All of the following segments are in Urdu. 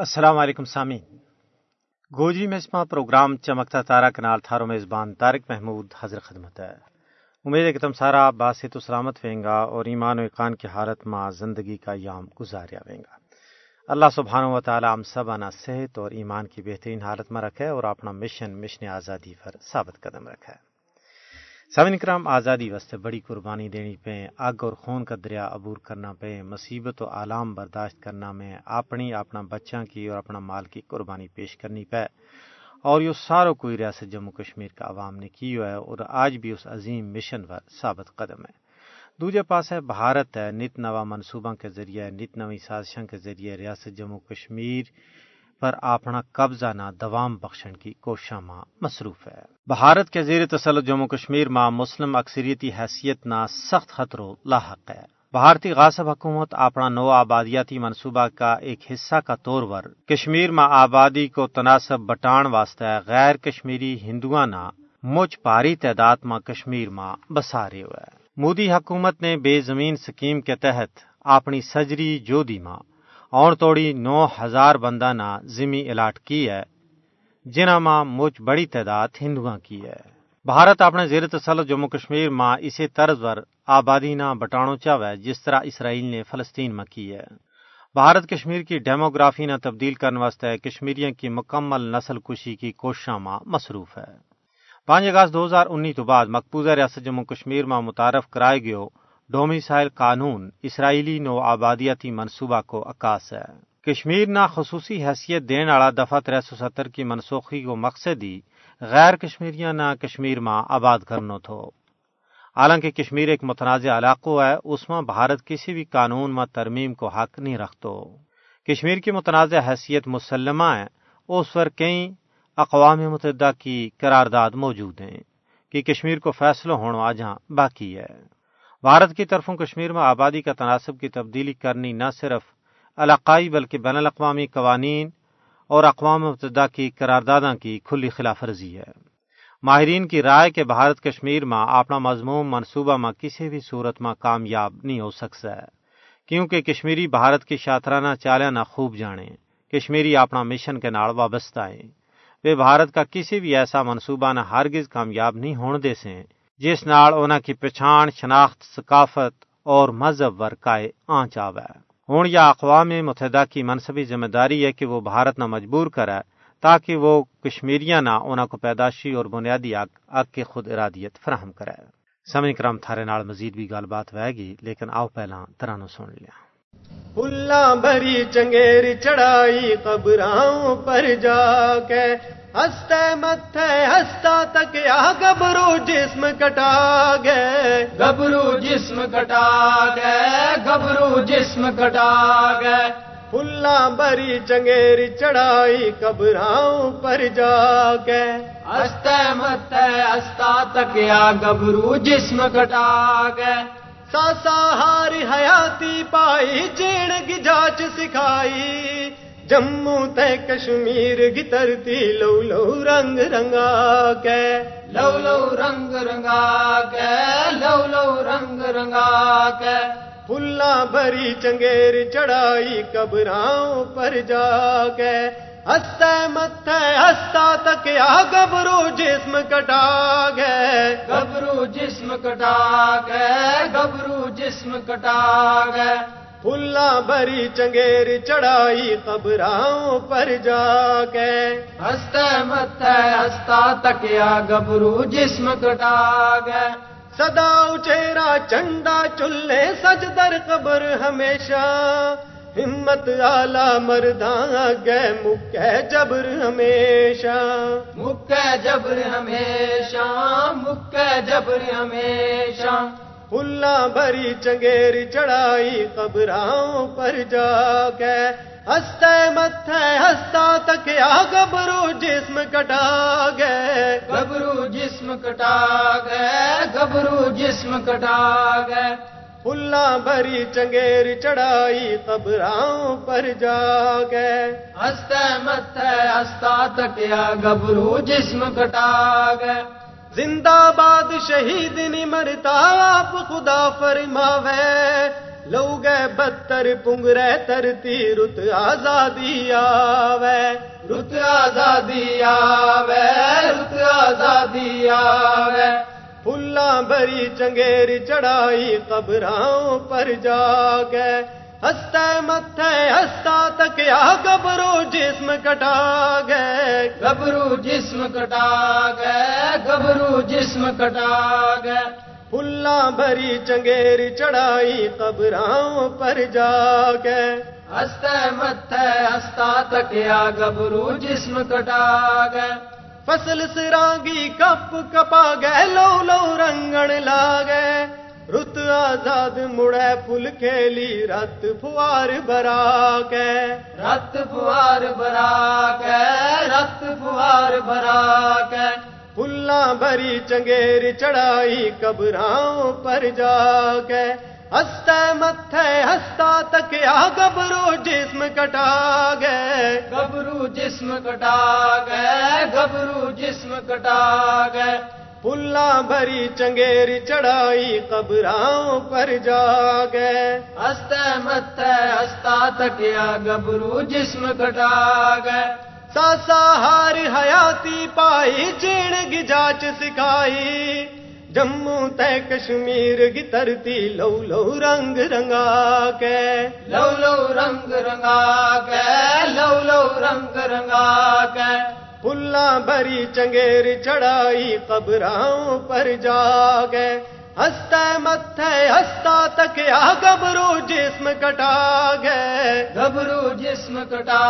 السلام علیکم سامعین گوجری میں پروگرام چمکتا تارا کنال تھارو میزبان طارق محمود حضر خدمت ہے۔ امید ہے کہ تم سارا باس تو سلامت ویں گا اور ایمان و اقان کی حالت ماں زندگی کا یام گزاریا ویں گا۔ اللہ سبحانہ و تعالی ہم سب آنا صحت اور ایمان کی بہترین حالت میں رکھے اور اپنا مشن مشن آزادی پر ثابت قدم رکھے۔ سمن کرام، آزادی واسطے بڑی قربانی دینی پہ آگ اور خون کا دریا عبور کرنا پہ مصیبت و عالام برداشت کرنا میں اپنی، اپنا بچوں کی اور اپنا مال کی قربانی پیش کرنی پہ اور یہ ساروں کوئی ریاست جموں کشمیر کا عوام نے کی ہوا ہے اور آج بھی اس عظیم مشن پر ثابت قدم ہے۔ دوجے پاس ہے بھارت ہے، نت نوا منصوبہ کے ذریعے، نت نوی سازشوں کے ذریعے ریاست جموں کشمیر پر اپنا قبضہ نہ دوام بخشن کی کوشاں ماں مصروف ہے۔ بھارت کے زیر تسلط جموں کشمیر ماں مسلم اکثریتی حیثیت نہ سخت خطروں لاحق ہے۔ بھارتی غاصب حکومت اپنا نو آبادیاتی منصوبہ کا ایک حصہ کا طور پر کشمیر میں آبادی کو تناسب بٹان واسطے غیر کشمیری ہندو نہ مجھ پاری تعداد میں کشمیر ماں بسارے ہوئے۔ مودی حکومت نے بے زمین سکیم کے تحت اپنی سجری جودی ماں اور توڑی نو ہزار بندہ نہ زمیں الاٹ کی ہے، جنہ ماں مجھ بڑی تعداد ہندو کی ہے۔ بھارت اپنے زیر تسلط جموں کشمیر ماں اسی طرز پر آبادی نہ بٹانو چاوے جس طرح اسرائیل نے فلسطین میں کی ہے۔ بھارت کشمیر کی ڈیموگرافی نہ تبدیل کرنے واسطے کشمیریوں کی مکمل نسل کشی کی کوششاں ماں مصروف ہے۔ پانچ اگست دو ہزار انیس تو بعد مقبوضہ ریاست جموں کشمیر میں متعارف کرائے گیو۔ ڈومیسائل قانون اسرائیلی نو آبادیاتی منصوبہ کو عکاس ہے۔ کشمیر نہ خصوصی حیثیت دین والا دفعہ تر سو ستر کی منسوخی کو مقصد ہی غیر کشمیریاں نہ کشمیر ماں آباد کرنا تھو۔ حالانکہ کشمیر ایک متنازع علاقہ ہے، اس میں بھارت کسی بھی قانون میں ترمیم کو حق نہیں رکھتو۔ کشمیر کی متنازع حیثیت مسلمہ ہے اس پر کئی اقوام متحدہ کی قرارداد موجود ہیں کہ کشمیر کو فیصلہ ہونا آجاں باقی ہے۔ بھارت کی طرفوں کشمیر میں آبادی کا تناسب کی تبدیلی کرنی نہ صرف علاقائی بلکہ بین الاقوامی قوانین اور اقوام متحدہ کی قراردادوں کی کھلی خلاف ورزی ہے۔ ماہرین کی رائے کہ بھارت کشمیر میں اپنا مضمون منصوبہ میں کسی بھی صورت میں کامیاب نہیں ہو سکتا ہے، کیونکہ کشمیری بھارت کی شاطرانہ چالیا نہ خوب جانے کشمیری اپنا مشن کے نال وابستہ ہے وہ بھارت کا کسی بھی ایسا منصوبہ نہ ہرگز کامیاب نہیں ہونے دے سے جس نال انہوں کی پچھان، شناخت، ثقافت اور مذہب ورکائے آنچ آوے۔ ہوں یا اقوام متحدہ کی منصبی ذمہ داری ہے کہ وہ بھارت نہ مجبور کرے تاکہ وہ کشمیریاں نہ انہوں کو پیداشی اور بنیادی حق حق کی خود ارادیت فراہم کرے۔ سمے کرم تھارے نال مزید بھی گل بات وے گی، لیکن آؤ پہلا ترانو سن لیا۔ پلا بھری چنگیر چڑھائی قبراؤں پر جا کے ہستے متھے ہستا تک یا گبرو جسم کٹا گئے۔ گبرو جسم کٹا گئے گبرو جسم کٹا گئے۔ پلا بری چنگیری چڑھائی قبراؤں پر جا کے ہستے متھے ہستا تک یا گبرو جسم کٹا گئے۔ ساسا ہاری حیاتی پائی جیڑ کی جانچ سکھائی۔ جموں تے کشمیر کی ترتی لو لو رنگ رنگا کے۔ لو لو رنگ رنگا کے لو لو رنگ رنگا کے۔ پلا بری چنگیر چڑھائی قبراؤں پر جا کے۔ ہستے متھے ہستا تک آ گبرو جسم کٹا گئے گبرو جسم کٹا گئے گبرو جسم کٹا گئے پھلا بری چنگیر چڑھائی قبراؤں پر جا کے۔ ہستے متھے ہستا تکیا گبرو جسم کٹا گئے سدا اچیرا چنڈا چلے سج در قبر ہمیشہ۔ ہمت آلہ مردان گئے مکہ جبر ہمیشہ۔ مکہ جبر ہمیشہ مکہ جبر ہمیشہ۔ پلا بری چنگیر چڑھائی قبراؤں پر جا کے۔ ہستے متھے ہستا تک آ گبرو جسم کٹا گئے۔ گبرو جسم کٹا گئے گبرو جسم کٹا گئے۔ پلا بری چنگیر چڑھائی قبراؤں پر جا گئے ہستے متھے ہستا تک آ گبرو جسم کٹا گئے۔ زندہ باد شہید نہیں مرتا، آپ خدا فرماوے. لو گئے بتر پنگرے ترتی رت آزادی آوے. رت آزادی آوے، رت آزادی آوے. پھلا بری چنگیر چڑھائی قبراں پر جا گئے. ہستا مت ہستا تک آ گبرو جسم کٹا گئے۔ گبرو جسم کٹا گئے گبرو جسم کٹا گئے۔ پھلا بھری چنگیر چڑھائی قبراں پر جا گئے۔ ہستے مت ہستا تک آ گبرو جسم کٹا گئے۔ فصل سرانگی کپ کپا گئے لو لو رنگن لا گئے۔ رت آزاد مڑے پھل کھیلی رت فوار برا کے رت فوار برا کے رت فوار برا کے پھلا بری چنگیر چڑھائی قبراں پر جا کے ہستا مت ہستا تک آ گبرو جسم کٹا گئے گبرو جسم کٹا گئے گبرو جسم کٹا گئے پلا بھری چنگیر چڑھائی قبراں پر جا گئے ہستے مت ہستا تک آ گبرو جسم کٹا گئے ساسا ہار حیاتی پائی چین گی جاچ سکھائی۔ جموں تے کشمیر کی ترتی لو لو رنگ رنگا کے لو لو رنگ رنگا کے لو لو رنگ رنگا کے پلا بھری چنگیر چڑھائی قبراں پر جا گئے ہستا مت ہستا تک آ گبرو جسم کٹا گئے گبرو جسم کٹا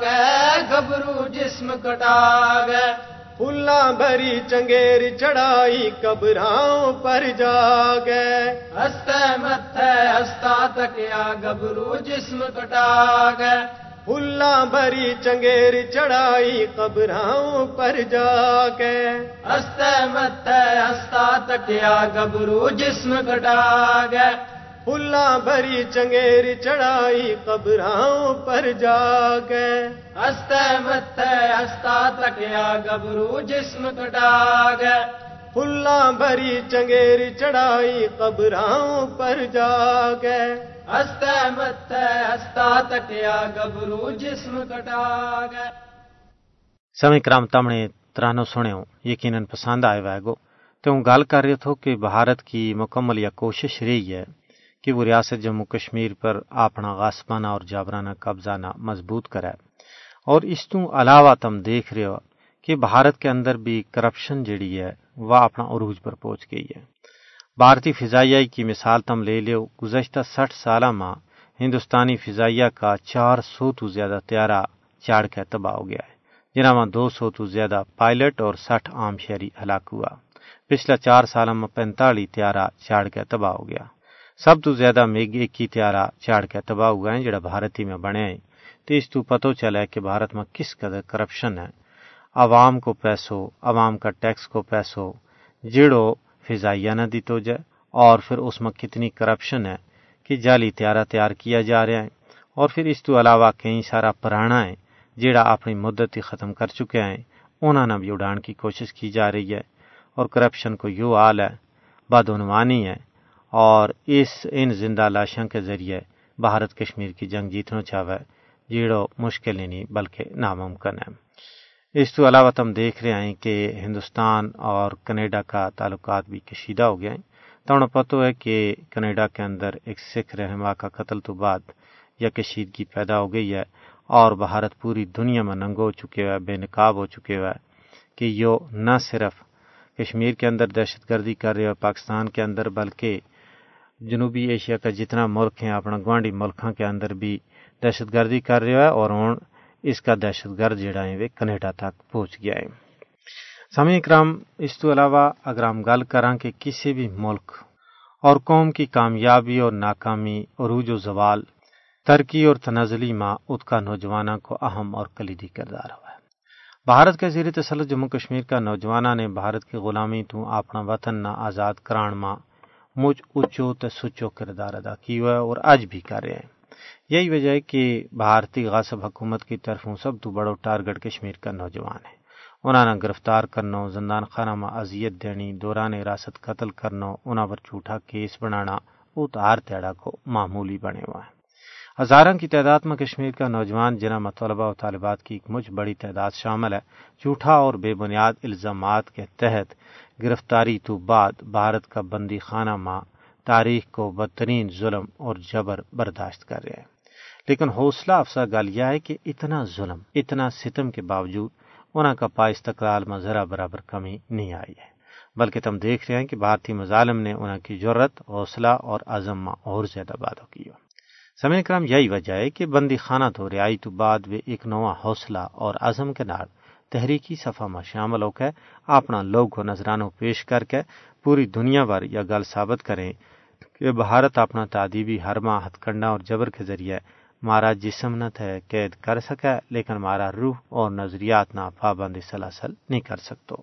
گئے گبرو جسم کٹا گئے پلا بھری چنگیر چڑھائی قبراں پر جا گئے ہستے مت ہستا تک آ گبرو جسم کٹا گئے پلا بھری چنگیر چڑھائی قبراں پر جا کے۔ ہستے مت ہستا تک آ گبرو جسم کٹا گئے پلا بھری چنگیر چڑھائی قبراں پر جا کے۔ ہستے مت ہستا تک آ گبرو جسم کٹا گئے پلا بھری چنگیر چڑھائی قبراں پر جا کے۔ ہستے مت ہستا تک آ گبرو جسم کٹا گئے سمے کرام تمنے ترانو سنو یقیناً پسند آئے وائگو تو ہوں گل کر رہے تھو کہ بھارت کی مکمل یا کوشش رہی ہے کہ وہ ریاست جموں کشمیر پر اپنا غاسبانہ اور جابرانہ قبضہ نہ مضبوط کرے اور اس تو علاوہ تم دیکھ رہے ہو کہ بھارت کے اندر بھی کرپشن جڑی ہے وہ اپنا عروج پر پہنچ گئی ہے بھارتی فضائیہ کی مثال تم لے لو گزشتہ سٹھ سالہ ماں ہندوستانی فضائیہ کا چار سو تو زیادہ تیارہ چاڑ کے تباہ ہو گیا ہے۔ جنہ میں دو سو تو زیادہ پائلٹ اور سٹھ عام شہری ہلاک ہوا۔ پچھلا چار سالہ میں پینتالیس تیارہ چاڑ کے تباہ ہو گیا۔ سب تو زیادہ میگ اکی تیارہ چاڑ کے تباہ ہوا ہے جڑا بھارتی میں بنے ہیں۔ تو اس تو پتہ چلا ہے کہ بھارت میں کس قدر کرپشن ہے۔ عوام کو پیسوں عوام کا ٹیکس کو پیسوں جڑو فضائیہ نہ دی تو جائے اور پھر اس میں کتنی کرپشن ہے کہ جعلی تیارہ تیار کیا جا رہا ہے، اور پھر اس تو علاوہ کئی سارا پرانا ہے جیڑا اپنی مدت ہی ختم کر چکے ہیں۔ انہوں نے بھی اڑان کی کوشش کی جا رہی ہے، اور کرپشن کو یوں حال ہے، بدعنوانی ہے، اور اس ان زندہ لاشوں کے ذریعے بھارت کشمیر کی جنگ جیتنا چاہے جیڑو مشکل ہی نہیں بلکہ ناممکن ہے۔ اس تو علاوہ تم دیکھ رہے ہیں کہ ہندوستان اور کینیڈا کا تعلقات بھی کشیدہ ہو گئے ہیں تو انہیں پتہ ہے کہ کینیڈا کے اندر ایک سکھ رہنما کا قتل تو بعد یا کشیدگی پیدا ہو گئی ہے اور بھارت پوری دنیا میں ننگو ہو چکے ہوئے بے نقاب ہو چکے ہوئے کہ یہ نہ صرف کشمیر کے اندر دہشت گردی کر رہے ہو پاکستان کے اندر، بلکہ جنوبی ایشیا کا جتنا ملک ہیں، اپنا گوانڈی ملکوں کے اندر بھی دہشت گردی کر رہے ہے اور ہوں اس کا دہشت گرد جڑا ہے وہ کینیڈا تک پہنچ گیا ہے۔ سمی اکرام، اس تو علاوہ اگر ہم گل کراں کہ کسی بھی ملک اور قوم کی کامیابی اور ناکامی، عروج و زوال، ترقی اور تنزلی ماں ات کا نوجوانوں کو اہم اور کلیدی کردار ہوا ہے۔ بھارت کے زیر تسلط جموں کشمیر کا نوجوانہ نے بھارت کی غلامی تو اپنا وطن نہ آزاد کران ماں مجھ اچو تے سچو کردار ادا کی ہوا ہے اور آج بھی کر رہے ہیں۔ یہی وجہ ہے کہ بھارتی غاصب حکومت کی طرفوں سب تو بڑو ٹارگٹ کشمیر کا نوجوان ہے۔ انہوں نے گرفتار کرنا زندان خانہ میں اذیت دینی، دوران حراست قتل کرنا انہوں پر جھوٹا کیس بنانا اتار تیڑا کو معمولی بنے ہوا ہے۔ ہزاروں کی تعداد میں کشمیر کا نوجوان جنا طلبہ و طالبات کی ایک مجھ بڑی تعداد شامل ہے، جھوٹا اور بے بنیاد الزامات کے تحت گرفتاری تو بعد بھارت کا بندی خانہ ماں تاریخ کو بدترین ظلم اور جبر برداشت کر رہے ہیں۔ لیکن حوصلہ افسا گل یہ ہے کہ اتنا ظلم، اتنا ستم کے باوجود انہوں کا پا استقلال میں ذرا برابر کمی نہیں آئی ہے۔ بلکہ تم دیکھ رہے ہیں کہ بھارتی مظالم نے انہوں کی جرت حوصلہ اور عزم میں اور زیادہ بادو کی ہو سمے کرم یہی وجہ ہے کہ بندی خانہ تو رہائی تو بعد وہ ایک نواں حوصلہ اور عزم کے نال تحریکی صفحہ میں شامل ہو کے اپنا لوگ کو نظرانوں پیش کر کے پوری دنیا بھر یہ گل ثابت کریں۔ کہ بھارت اپنا تعدیبی ہرما ہتھ کنڈا اور جبر کے ذریعے مارا جسم نہ تھے، قید کر سکے، لیکن مارا روح اور نظریات نہ پابندی سلاسل نہیں کر سکتو۔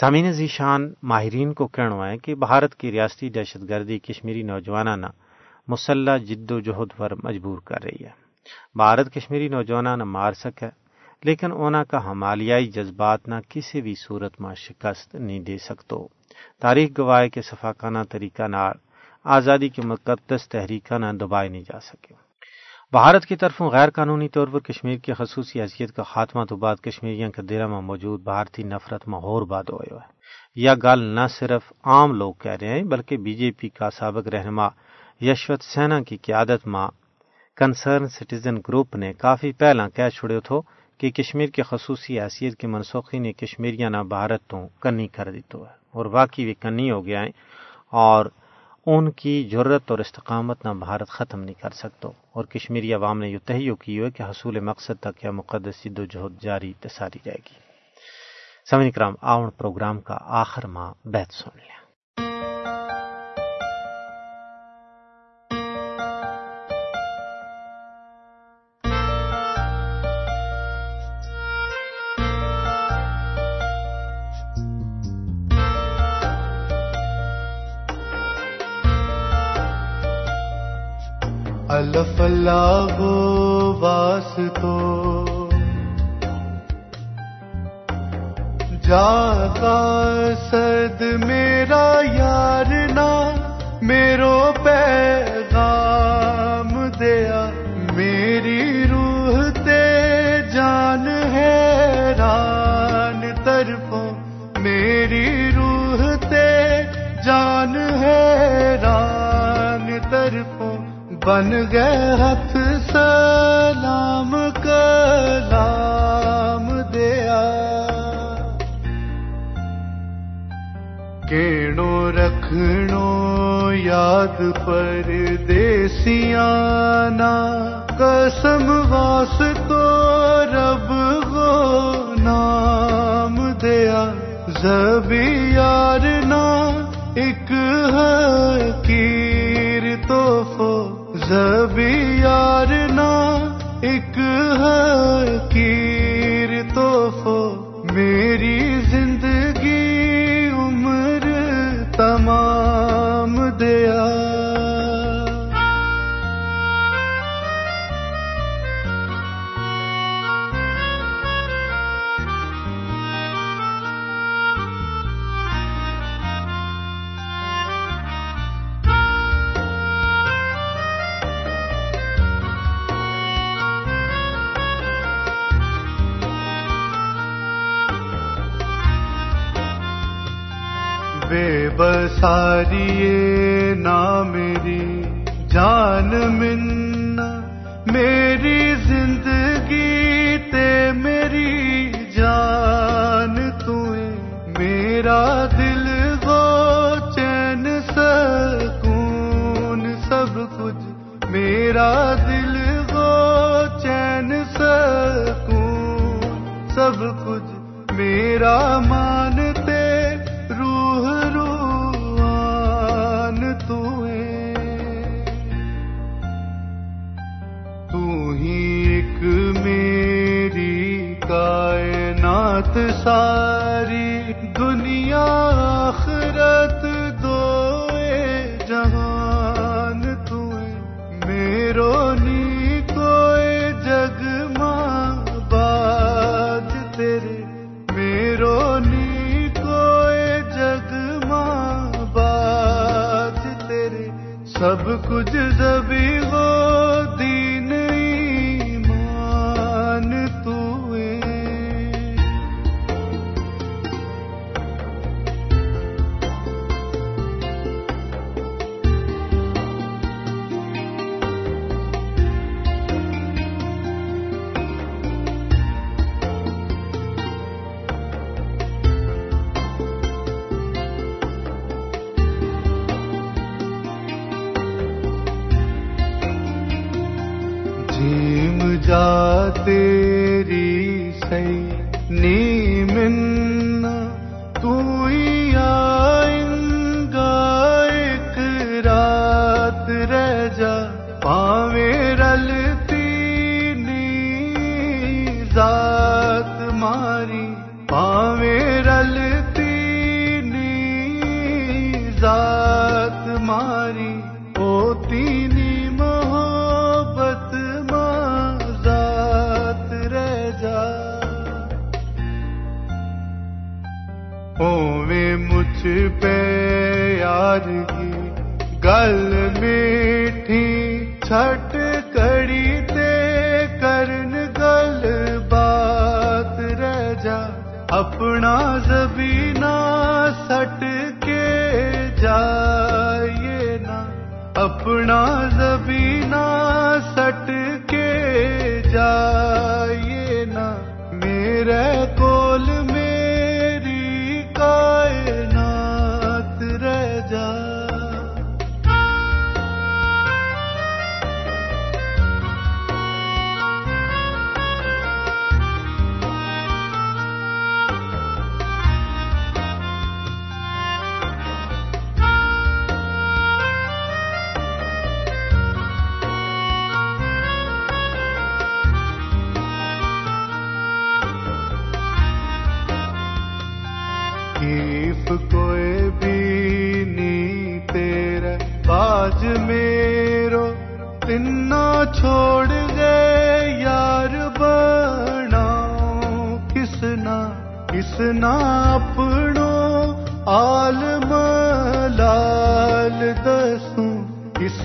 سامعین ذیشان ماہرین کو کہنا ہے کہ بھارت کی ریاستی دہشت گردی کشمیری نوجوانہ مسلح جد و جہد پر مجبور کر رہی ہے۔ بھارت کشمیری نوجوانہ نہ مار سکے، لیکن اونا کا ہمالیائی جذبات نہ کسی بھی صورت میں شکست نہیں دے سکتو۔ تاریخ گواہ کے صفاقانہ طریقہ نار آزادی کے مقدس تحریکہ نہ دبائے نہیں جا سکے بھارت کی طرفوں غیر قانونی طور پر کشمیر کی خصوصی حیثیت کا خاتمہ تو بعد کشمیریوں کے دیرہ میں موجود بھارتی نفرت میں اور باد ہوئے۔ ہے یہ گل نہ صرف عام لوگ کہہ رہے ہیں، بلکہ بی جے پی کا سابق رہنما یشوت سینا کی قیادت ماں کنسرن سٹیزن گروپ نے کافی پہلا کہہ چھڑے تھو کہ کشمیر کے خصوصی حیثیت کی منسوخی نے کشمیریاں نہ بھارت تو کنی کر دی تو ہے، اور واقعی بھی کنی ہو گیا ہے اور ان کی جرت اور استقامت نہ بھارت ختم نہیں کر سکتو۔ اور کشمیری عوام نے یہ تہیو کی ہوئے کہ حصول مقصد تک یا مقدس جد و جہد جاری تساری جائے گی۔ سمجھ کرام آون پروگرام کا آخر ماہ بیت سن لیا۔ الف اللہ واس تو جاگا سد میرا یار نا میرو پیغام دیا بن گئے ہاتھ سلام کلام دیا۔ کیڑو رکھنو یاد پر دیسیاں قسم واس تو رب گو نام دیا۔ زبی بساری نا میری جان من میری زندگی تے میری جان تمہیں میرا دل گو چین سکون سب کچھ میرا دل گو چین سکون سب کچھ میرا کائنات ساری دنیا آخرت دو جہان تمہیں میرو نی کوئی جگ ماں باد تیرے۔ میرو نی کوئی جگ ماں باد تیرے۔ سب ذات اپنا زبینہ سٹ کے جائیے نا۔ اپنا زبینہ سٹ کے جائیے۔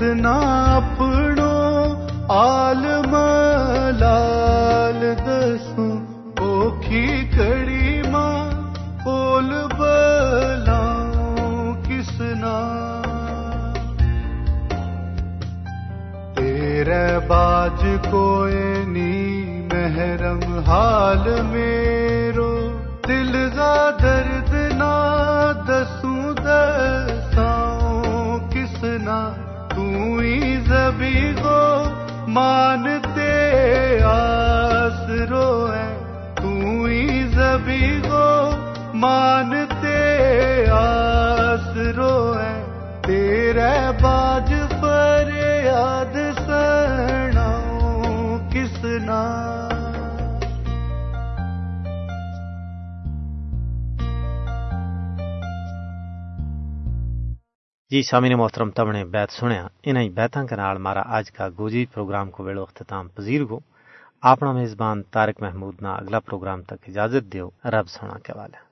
کسنا اپنو عالم لال دسوں اوکھی کڑی ماں کول بلاؤں کسنا تیرے باج کوئی نی محرم حال میرو ہی زبی گو مانتے آسرو ہے۔ تیرے باج پر یاد سناؤں کسنا جی سامعین محترم، تم نے بیت سنیا، انہیں بیتاں کے نال مارا آج کا گوجی پروگرام کو ویلو اختتام پذیر گو۔ اپنا میزبان تارک محمود نا اگلا پروگرام تک اجازت دیو رب سونا کے والے